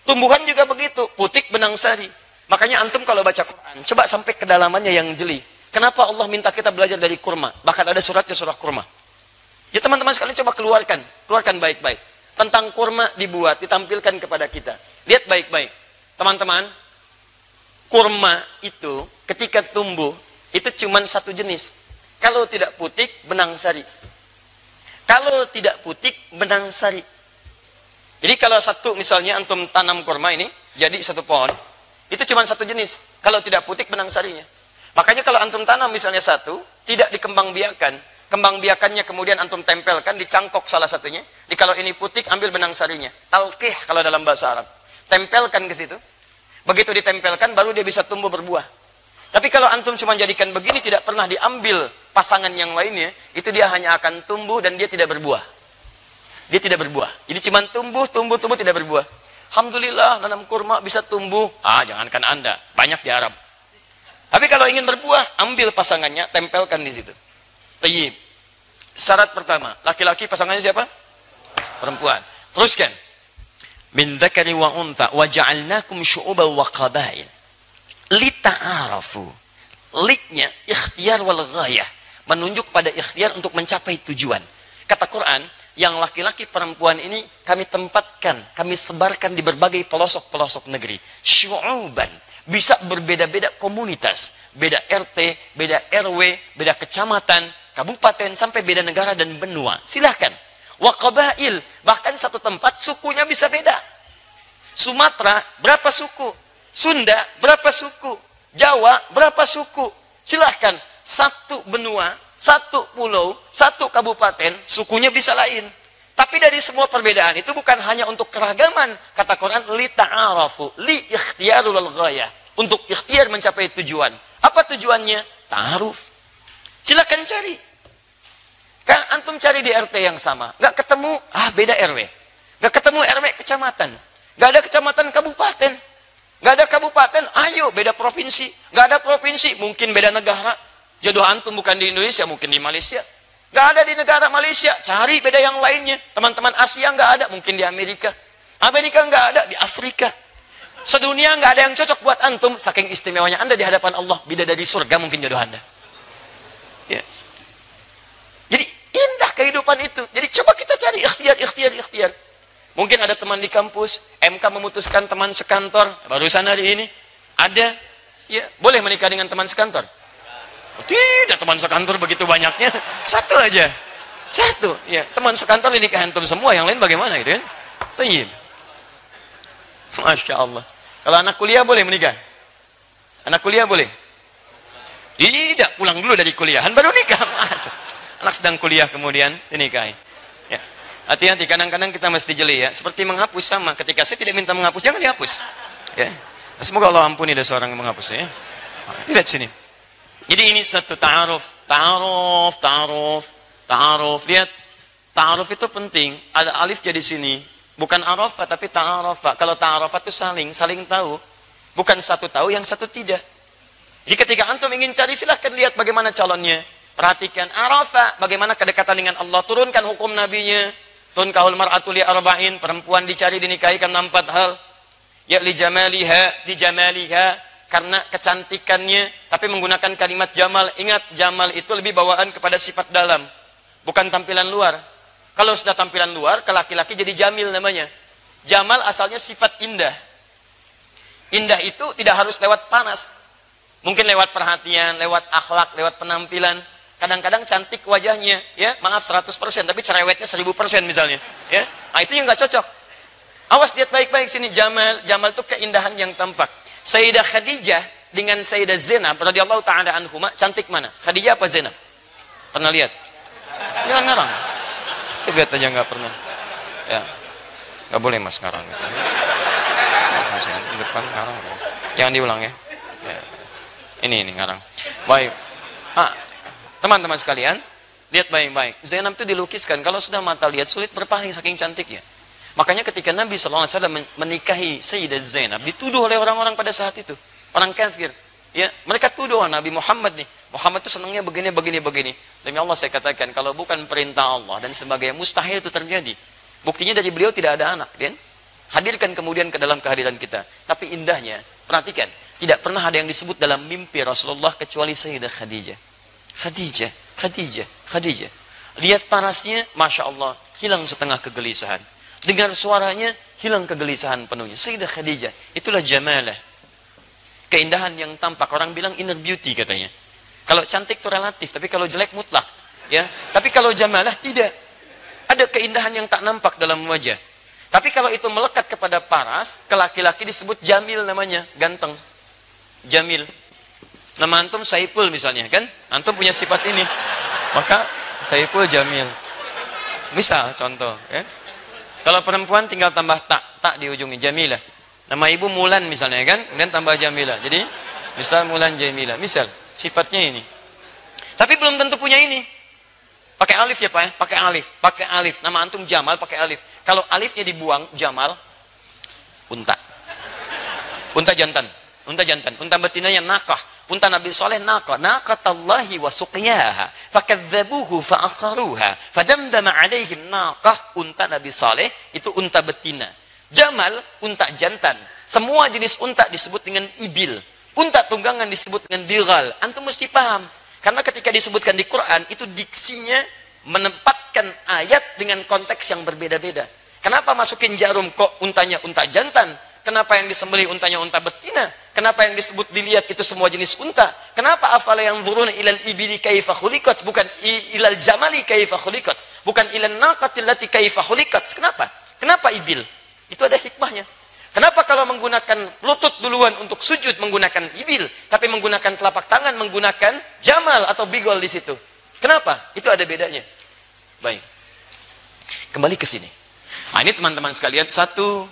Tumbuhan juga begitu, putik benang sari. Makanya antum kalau baca Quran, coba sampai kedalamannya yang jeli. Kenapa Allah minta kita belajar dari kurma? Bahkan ada suratnya surah kurma. Ya teman-teman sekalian coba keluarkan, keluarkan baik-baik. Tentang kurma dibuat, ditampilkan kepada kita. Lihat baik-baik. Teman-teman, kurma itu ketika tumbuh itu cuma satu jenis. Kalau tidak putik, benang sari. Kalau tidak putik, benang sari. Jadi kalau satu misalnya antum tanam kurma ini, jadi satu pohon, itu cuma satu jenis. Kalau tidak putik, benang sarinya. Makanya kalau antum tanam misalnya satu, tidak dikembang biakan, kembang biakannya kemudian antum tempelkan di cangkok salah satunya, Jadi kalau ini putih, ambil benang sarinya. Talqih kalau dalam bahasa Arab. Tempelkan ke situ. Begitu ditempelkan, baru dia bisa tumbuh berbuah. Tapi kalau antum cuma jadikan begini, tidak pernah diambil pasangan yang lainnya, itu dia hanya akan tumbuh dan dia tidak berbuah. Dia tidak berbuah. Jadi cuma tumbuh, tumbuh, tumbuh, tidak berbuah. Alhamdulillah, nanam kurma bisa tumbuh. Ah, jangankan anda, banyak di Arab. Tapi kalau ingin berbuah, ambil pasangannya, tempelkan di situ. Tayyib. Syarat pertama, laki-laki pasangannya siapa? perempuan. Teruskan. Min dzakari wa untha wa ja'alnakum syu'uban wa qabail. Lita'arafu. Liknya ikhtiar wal ghayah. Menunjuk pada ikhtiar untuk mencapai tujuan. Kata Quran, yang laki-laki perempuan ini kami tempatkan, kami sebarkan di berbagai pelosok-pelosok negeri. Syu'uban. Bisa berbeda-beda komunitas. Beda RT, beda RW, beda kecamatan, kabupaten, sampai beda negara dan benua. Silahkan Wakabail Bahkan satu tempat sukunya bisa beda. Sumatera berapa suku? Sunda berapa suku? Jawa berapa suku? Silahkan. Satu benua, satu pulau, satu kabupaten, sukunya bisa lain. Tapi dari semua perbedaan itu bukan hanya untuk keragaman. Kata Quran, li ta'arafu, li ikhtiarul ghayah. Untuk ikhtiar mencapai tujuan. Apa tujuannya? Ta'aruf. Silakan cari. Kan antum cari di RT yang sama, nggak ketemu, ah beda RW. Nggak ketemu RW kecamatan. Nggak ada kecamatan kabupaten. Nggak ada kabupaten, ayo beda provinsi. Nggak ada provinsi, mungkin beda negara. Jodoh antum bukan di Indonesia, mungkin di Malaysia. Nggak ada di negara Malaysia, cari beda yang lainnya. Teman-teman Asia nggak ada, mungkin di Amerika. Amerika nggak ada, di Afrika. Sedunia nggak ada yang cocok buat antum, saking istimewanya anda di hadapan Allah. Bida dari surga mungkin jodoh anda. Kehidupan itu. Jadi coba kita cari ikhtiar, ikhtiar, ikhtiar. Mungkin ada teman di kampus, MK memutuskan teman sekantor, barusan hari ini, ada, ya boleh menikah dengan teman sekantor? Oh, tidak, teman sekantor begitu banyaknya, satu aja. Satu, ya. Teman sekantor ini kehantum semua, yang lain bagaimana gitu kan? Tayyib. Masya Allah. Kalau anak kuliah boleh menikah? Anak kuliah boleh? Tidak, pulang dulu dari kuliahan baru nikah. Masa? Anak sedang kuliah kemudian dinikahi. Ya. Hati-hati, kadang-kadang kita mesti jeli ya. Seperti menghapus sama. Ketika saya tidak minta menghapus, jangan dihapus. Ya. Semoga Allah ampuni dosa orang yang menghapus ya. Lihat sini. Jadi ini satu ta'aruf. Ta'aruf, ta'aruf, ta'aruf. Lihat. Ta'aruf itu penting. Ada alif jadi sini. Bukan arafah, tapi ta'arafah. Kalau ta'arafah itu saling, saling tahu. Bukan satu tahu, yang satu tidak. Jadi ketika antum ingin cari, silahkan lihat bagaimana calonnya. Perhatikan Arafah, bagaimana kedekatan dengan Allah. Turunkan hukum nabinya. Tunkahul mar'atu li arba'in. Perempuan dicari dinikahi karena empat hal. Ya li jamaliha, di jamaliha. Karena kecantikannya. Tapi menggunakan kalimat jamal. Ingat, jamal itu lebih bawaan kepada sifat dalam. Bukan tampilan luar. Kalau sudah tampilan luar, ke laki-laki jadi jamil namanya. Jamal asalnya sifat indah. Indah itu tidak harus lewat panas. Mungkin lewat perhatian, lewat akhlak, lewat penampilan. Kadang-kadang cantik wajahnya, ya maaf 100%, tapi cerewetnya 1000% misalnya. Ya, nah, itu yang nggak cocok. Awas lihat baik-baik sini Jamal, Jamal itu keindahan yang tampak. Sayyidah Khadijah dengan Sayyidah Zainab radhiyallahu taala anhuma cantik mana? Khadijah apa Zainab? Pernah lihat? Jangan ngarang. Itu lihat aja nggak pernah. Ya, nggak boleh mas ngarang. Gitu. Masih depan ngarang. Jangan diulang ya. ya. Ini ini ngarang. Baik. Ah, Teman-teman sekalian, lihat baik-baik. Zainab itu dilukiskan. Kalau sudah mata lihat, sulit berpaling saking cantiknya. Makanya ketika Nabi SAW menikahi Sayyidah Zainab, dituduh oleh orang-orang pada saat itu. Orang kafir. Ya, mereka tuduh Nabi Muhammad nih. Muhammad itu senangnya begini, begini, begini. Demi Allah saya katakan, kalau bukan perintah Allah dan sebagainya, mustahil itu terjadi. Buktinya dari beliau tidak ada anak. Dan hadirkan kemudian ke dalam kehadiran kita. Tapi indahnya, perhatikan, tidak pernah ada yang disebut dalam mimpi Rasulullah kecuali Sayyidah Khadijah. Khadijah, Khadijah, Khadijah. Lihat parasnya, Masya Allah, hilang setengah kegelisahan. Dengar suaranya, hilang kegelisahan penuhnya. Sayyidah Khadijah, itulah jamalah. Keindahan yang tampak. Orang bilang inner beauty katanya. Kalau cantik itu relatif, tapi kalau jelek mutlak. Ya, Tapi kalau jamalah tidak. Ada keindahan yang tak nampak dalam wajah. Tapi kalau itu melekat kepada paras, ke laki-laki disebut jamil namanya, ganteng. Jamil. Nama antum Saiful misalnya kan? Antum punya sifat ini. Maka Saiful Jamil. Misal contoh, ya. Kalau perempuan tinggal tambah tak, tak di ujungnya Jamilah. Nama ibu Mulan misalnya kan, kemudian tambah Jamilah. Jadi misal Mulan Jamilah. Misal sifatnya ini. Tapi belum tentu punya ini. Pakai alif ya Pak ya, pakai alif, pakai alif. Nama antum Jamal pakai alif. Kalau alifnya dibuang Jamal unta. Unta jantan, unta jantan, unta betinanya nakah. Unta Nabi Saleh nakah, naqatallahi wa suqiyaha, fakadzabuhu fa'akharuha, fadamdama alaihim nakah unta Nabi Saleh itu unta betina. Jamal unta jantan. Semua jenis unta disebut dengan ibil. Unta tunggangan disebut dengan bigal. Antum mesti paham. Karena ketika disebutkan di Quran itu diksinya menempatkan ayat dengan konteks yang berbeda-beda. Kenapa masukin jarum kok untanya unta jantan? Kenapa yang disembelih untanya unta betina? Kenapa yang disebut dilihat itu semua jenis unta? Kenapa afala yang zurun ilal ibili kaifa khuliqat bukan ilal jamali kaifa khuliqat? Bukan ilal naqatil lati kaifa? Kenapa? Kenapa ibil? Itu ada hikmahnya. Kenapa kalau menggunakan lutut duluan untuk sujud menggunakan ibil, tapi menggunakan telapak tangan menggunakan jamal atau bigol di situ? Kenapa? Itu ada bedanya. Baik. Kembali ke sini. Nah, ini teman-teman sekalian, satu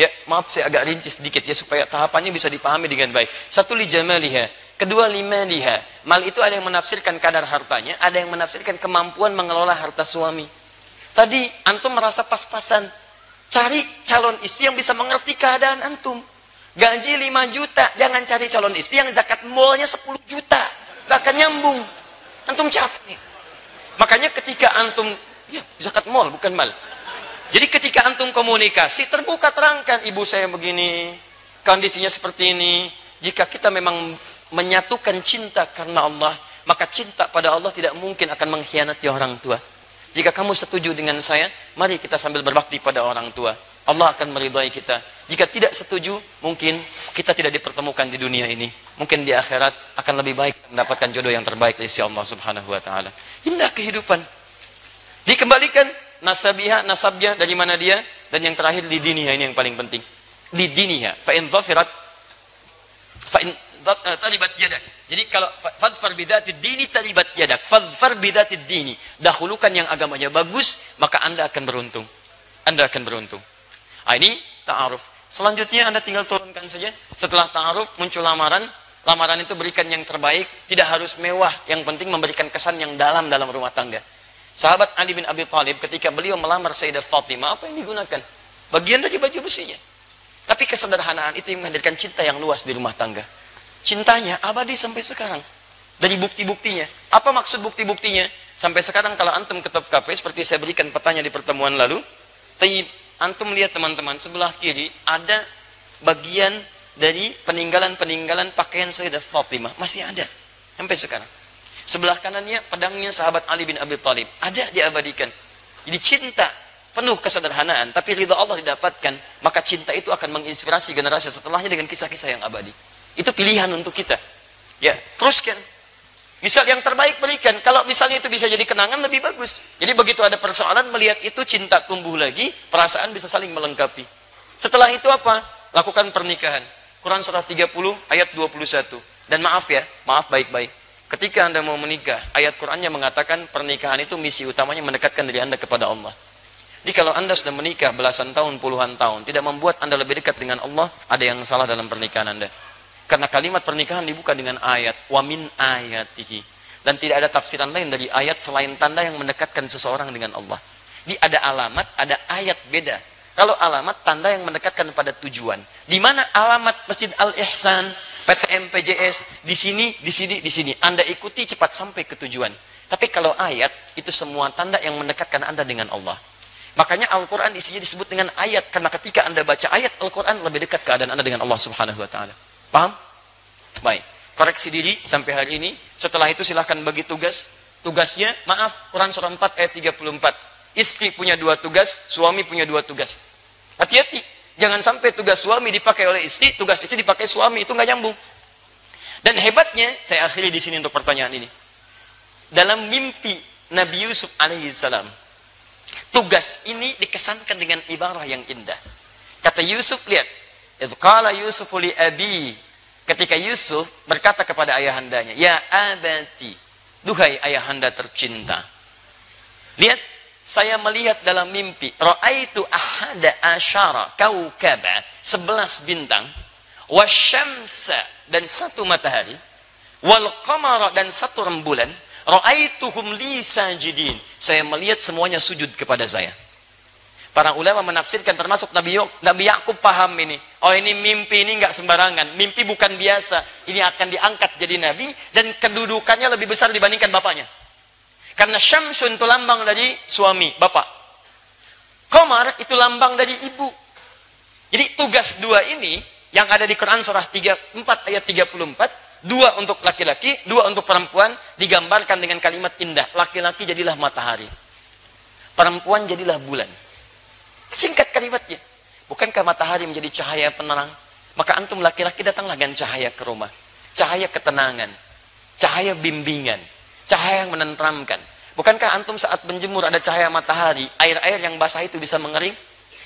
Ya, maaf saya agak rinci sedikit ya supaya tahapannya bisa dipahami dengan baik. Satu li jamaliha, kedua lima liha. Mal itu ada yang menafsirkan kadar hartanya, ada yang menafsirkan kemampuan mengelola harta suami. Tadi antum merasa pas-pasan. Cari calon istri yang bisa mengerti keadaan antum. Gaji 5 juta, jangan cari calon istri yang zakat molnya 10 juta. Gak akan nyambung. Antum capek. Makanya ketika antum, ya zakat mall bukan mal. Jadi ketika antum komunikasi, terbuka terangkan, ibu saya begini, kondisinya seperti ini. Jika kita memang menyatukan cinta karena Allah, maka cinta pada Allah tidak mungkin akan mengkhianati orang tua. Jika kamu setuju dengan saya, mari kita sambil berbakti pada orang tua. Allah akan meridai kita. Jika tidak setuju, mungkin kita tidak dipertemukan di dunia ini. Mungkin di akhirat akan lebih baik mendapatkan jodoh yang terbaik dari si Allah Subhanahu wa taala. Indah kehidupan. Dikembalikan nasabiha, nasabnya dari mana dia dan yang terakhir di diniha ini yang paling penting. Di diniha. Fa in dhafirat fa in eh, talibat yadak. Jadi kalau fadfar bidatid dini talibat yadak. Fadfar bidatid dini. Dahulukan yang agamanya bagus, maka Anda akan beruntung. Anda akan beruntung. Ah, ini ta'aruf. Selanjutnya Anda tinggal turunkan saja. Setelah ta'aruf muncul lamaran, lamaran itu berikan yang terbaik, tidak harus mewah, yang penting memberikan kesan yang dalam dalam rumah tangga. Sahabat Ali bin Abi Thalib ketika beliau melamar Sayyidah Fatimah, apa yang digunakan? Bagian dari baju besinya. Tapi kesederhanaan itu yang menghadirkan cinta yang luas di rumah tangga. Cintanya abadi sampai sekarang. Dari bukti-buktinya. Apa maksud bukti-buktinya? Sampai sekarang kalau antum ketop KP, seperti saya berikan petanya di pertemuan lalu, antum lihat teman-teman, sebelah kiri ada bagian dari peninggalan-peninggalan pakaian Sayyidah Fatimah. Masih ada. Sampai sekarang. Sebelah kanannya pedangnya sahabat Ali bin Abi Thalib. Ada diabadikan. Jadi cinta penuh kesederhanaan, tapi ridha Allah didapatkan, maka cinta itu akan menginspirasi generasi setelahnya dengan kisah-kisah yang abadi. Itu pilihan untuk kita. Ya, teruskan. Misal yang terbaik berikan. Kalau misalnya itu bisa jadi kenangan lebih bagus. Jadi begitu ada persoalan melihat itu cinta tumbuh lagi, perasaan bisa saling melengkapi. Setelah itu apa? Lakukan pernikahan. Quran surah 30 ayat 21. Dan maaf ya, maaf baik-baik. Ketika Anda mau menikah, ayat Qur'annya mengatakan pernikahan itu misi utamanya mendekatkan diri Anda kepada Allah. Jadi kalau Anda sudah menikah belasan tahun, puluhan tahun, tidak membuat Anda lebih dekat dengan Allah, ada yang salah dalam pernikahan Anda. Karena kalimat pernikahan dibuka dengan ayat, wa min ayatihi. Dan tidak ada tafsiran lain dari ayat selain tanda yang mendekatkan seseorang dengan Allah. Di ada alamat, ada ayat beda. Kalau alamat, tanda yang mendekatkan pada tujuan. Di mana alamat Masjid Al-Ihsan, PTM PJS di sini, di sini, di sini. Anda ikuti cepat sampai ke tujuan. Tapi kalau ayat itu semua tanda yang mendekatkan Anda dengan Allah. Makanya Al-Quran isinya disebut dengan ayat. Karena ketika Anda baca ayat Al-Quran lebih dekat keadaan Anda dengan Allah Subhanahu Wa Taala. Paham? Baik. Koreksi diri sampai hari ini. Setelah itu silahkan bagi tugas. Tugasnya, maaf, Quran surah 4 ayat 34. Istri punya dua tugas, suami punya dua tugas. Hati-hati. Jangan sampai tugas suami dipakai oleh istri, tugas istri dipakai suami, itu nggak nyambung. Dan hebatnya, saya akhiri di sini untuk pertanyaan ini. Dalam mimpi Nabi Yusuf alaihissalam, tugas ini dikesankan dengan ibarah yang indah. Kata Yusuf, lihat, Qala Yusuf li abi. Ketika Yusuf berkata kepada ayahandanya, Ya abati, duhai ayahanda tercinta. Lihat, saya melihat dalam mimpi raaitu ahada asyara kaukaba sebelas bintang wasyamsa dan satu matahari wal qamara dan satu rembulan raaituhum li sajidin saya melihat semuanya sujud kepada saya Para ulama menafsirkan termasuk Nabi, Nabi Yakub paham ini. Oh ini mimpi ini nggak sembarangan. Mimpi bukan biasa. Ini akan diangkat jadi nabi dan kedudukannya lebih besar dibandingkan bapaknya. Karena Syamsun itu lambang dari suami, bapak. Komar itu lambang dari ibu. Jadi tugas dua ini yang ada di Quran surah 34 ayat 34, dua untuk laki-laki, dua untuk perempuan digambarkan dengan kalimat indah. Laki-laki jadilah matahari. Perempuan jadilah bulan. Singkat kalimatnya. Bukankah matahari menjadi cahaya penerang? Maka antum laki-laki datanglah dengan cahaya ke rumah. Cahaya ketenangan. Cahaya bimbingan. Cahaya yang menenteramkan. Bukankah antum saat menjemur ada cahaya matahari, air-air yang basah itu bisa mengering?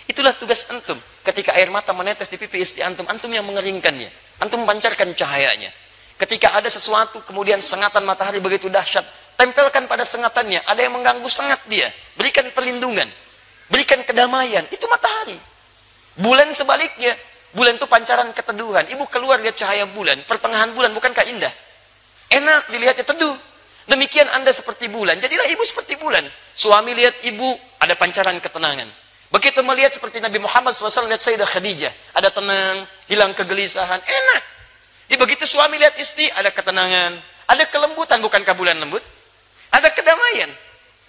Itulah tugas antum. Ketika air mata menetes di pipi istri antum, antum yang mengeringkannya. Antum pancarkan cahayanya. Ketika ada sesuatu, kemudian sengatan matahari begitu dahsyat, tempelkan pada sengatannya. Ada yang mengganggu sengat dia. Berikan perlindungan. Berikan kedamaian. Itu matahari. Bulan sebaliknya. Bulan itu pancaran keteduhan. Ibu keluar lihat cahaya bulan. Pertengahan bulan bukankah indah? Enak dilihatnya teduh. Demikian anda seperti bulan. Jadilah ibu seperti bulan. Suami lihat ibu ada pancaran ketenangan. Begitu melihat seperti Nabi Muhammad SAW lihat Sayyidah Khadijah. Ada tenang, hilang kegelisahan. Enak. Di begitu suami lihat istri ada ketenangan. Ada kelembutan bukankah bulan lembut? Ada kedamaian.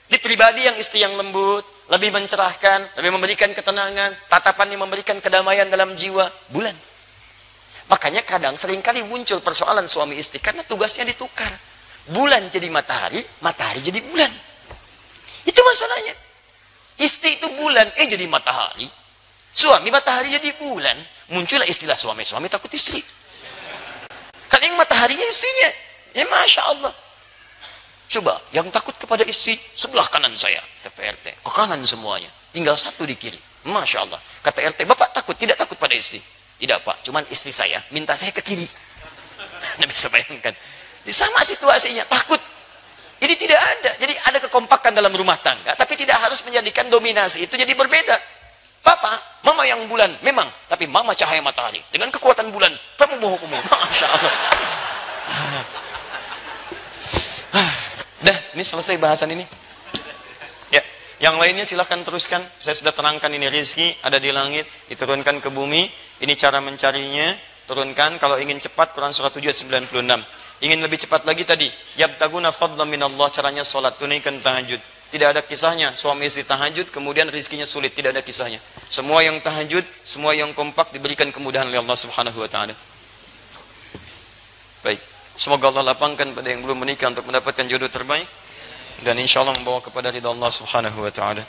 Di pribadi yang istri yang lembut, lebih mencerahkan, lebih memberikan ketenangan, tatapan yang memberikan kedamaian dalam jiwa, bulan. Makanya kadang sering kali muncul persoalan suami istri karena tugasnya ditukar. Bulan jadi matahari, matahari jadi bulan. Itu masalahnya. Istri itu bulan, eh jadi matahari. Suami matahari jadi bulan. Muncullah istilah suami-suami takut istri. Kan yang mataharinya istrinya. Ya Masya Allah. Coba, yang takut kepada istri, sebelah kanan saya, TPRT. Ke kanan semuanya. Tinggal satu di kiri. Masya Allah. Kata RT, Bapak takut, tidak takut pada istri. Tidak Pak, cuman istri saya minta saya ke kiri. Anda bisa bayangkan. Sama situasinya, takut. Jadi tidak ada. Jadi ada kekompakan dalam rumah tangga, tapi tidak harus menjadikan dominasi itu jadi berbeda. Papa, mama yang bulan, memang. Tapi mama cahaya matahari. Dengan kekuatan bulan, kamu mau hukum. Masya Allah. Dah, ini selesai bahasan ini. Ya, yang lainnya silahkan teruskan. Saya sudah terangkan ini rizki ada di langit, diturunkan ke bumi. Ini cara mencarinya. Turunkan kalau ingin cepat Quran surah 7 ayat 96. Ingin lebih cepat lagi tadi, yabtaguna fadlan minallah caranya salat tunaikan tahajud. Tidak ada kisahnya suami istri tahajud kemudian rizkinya sulit, tidak ada kisahnya. Semua yang tahajud, semua yang kompak diberikan kemudahan oleh Allah Subhanahu wa taala. Baik. Semoga Allah lapangkan pada yang belum menikah untuk mendapatkan jodoh terbaik dan insya Allah membawa kepada ridha Allah Subhanahu wa taala.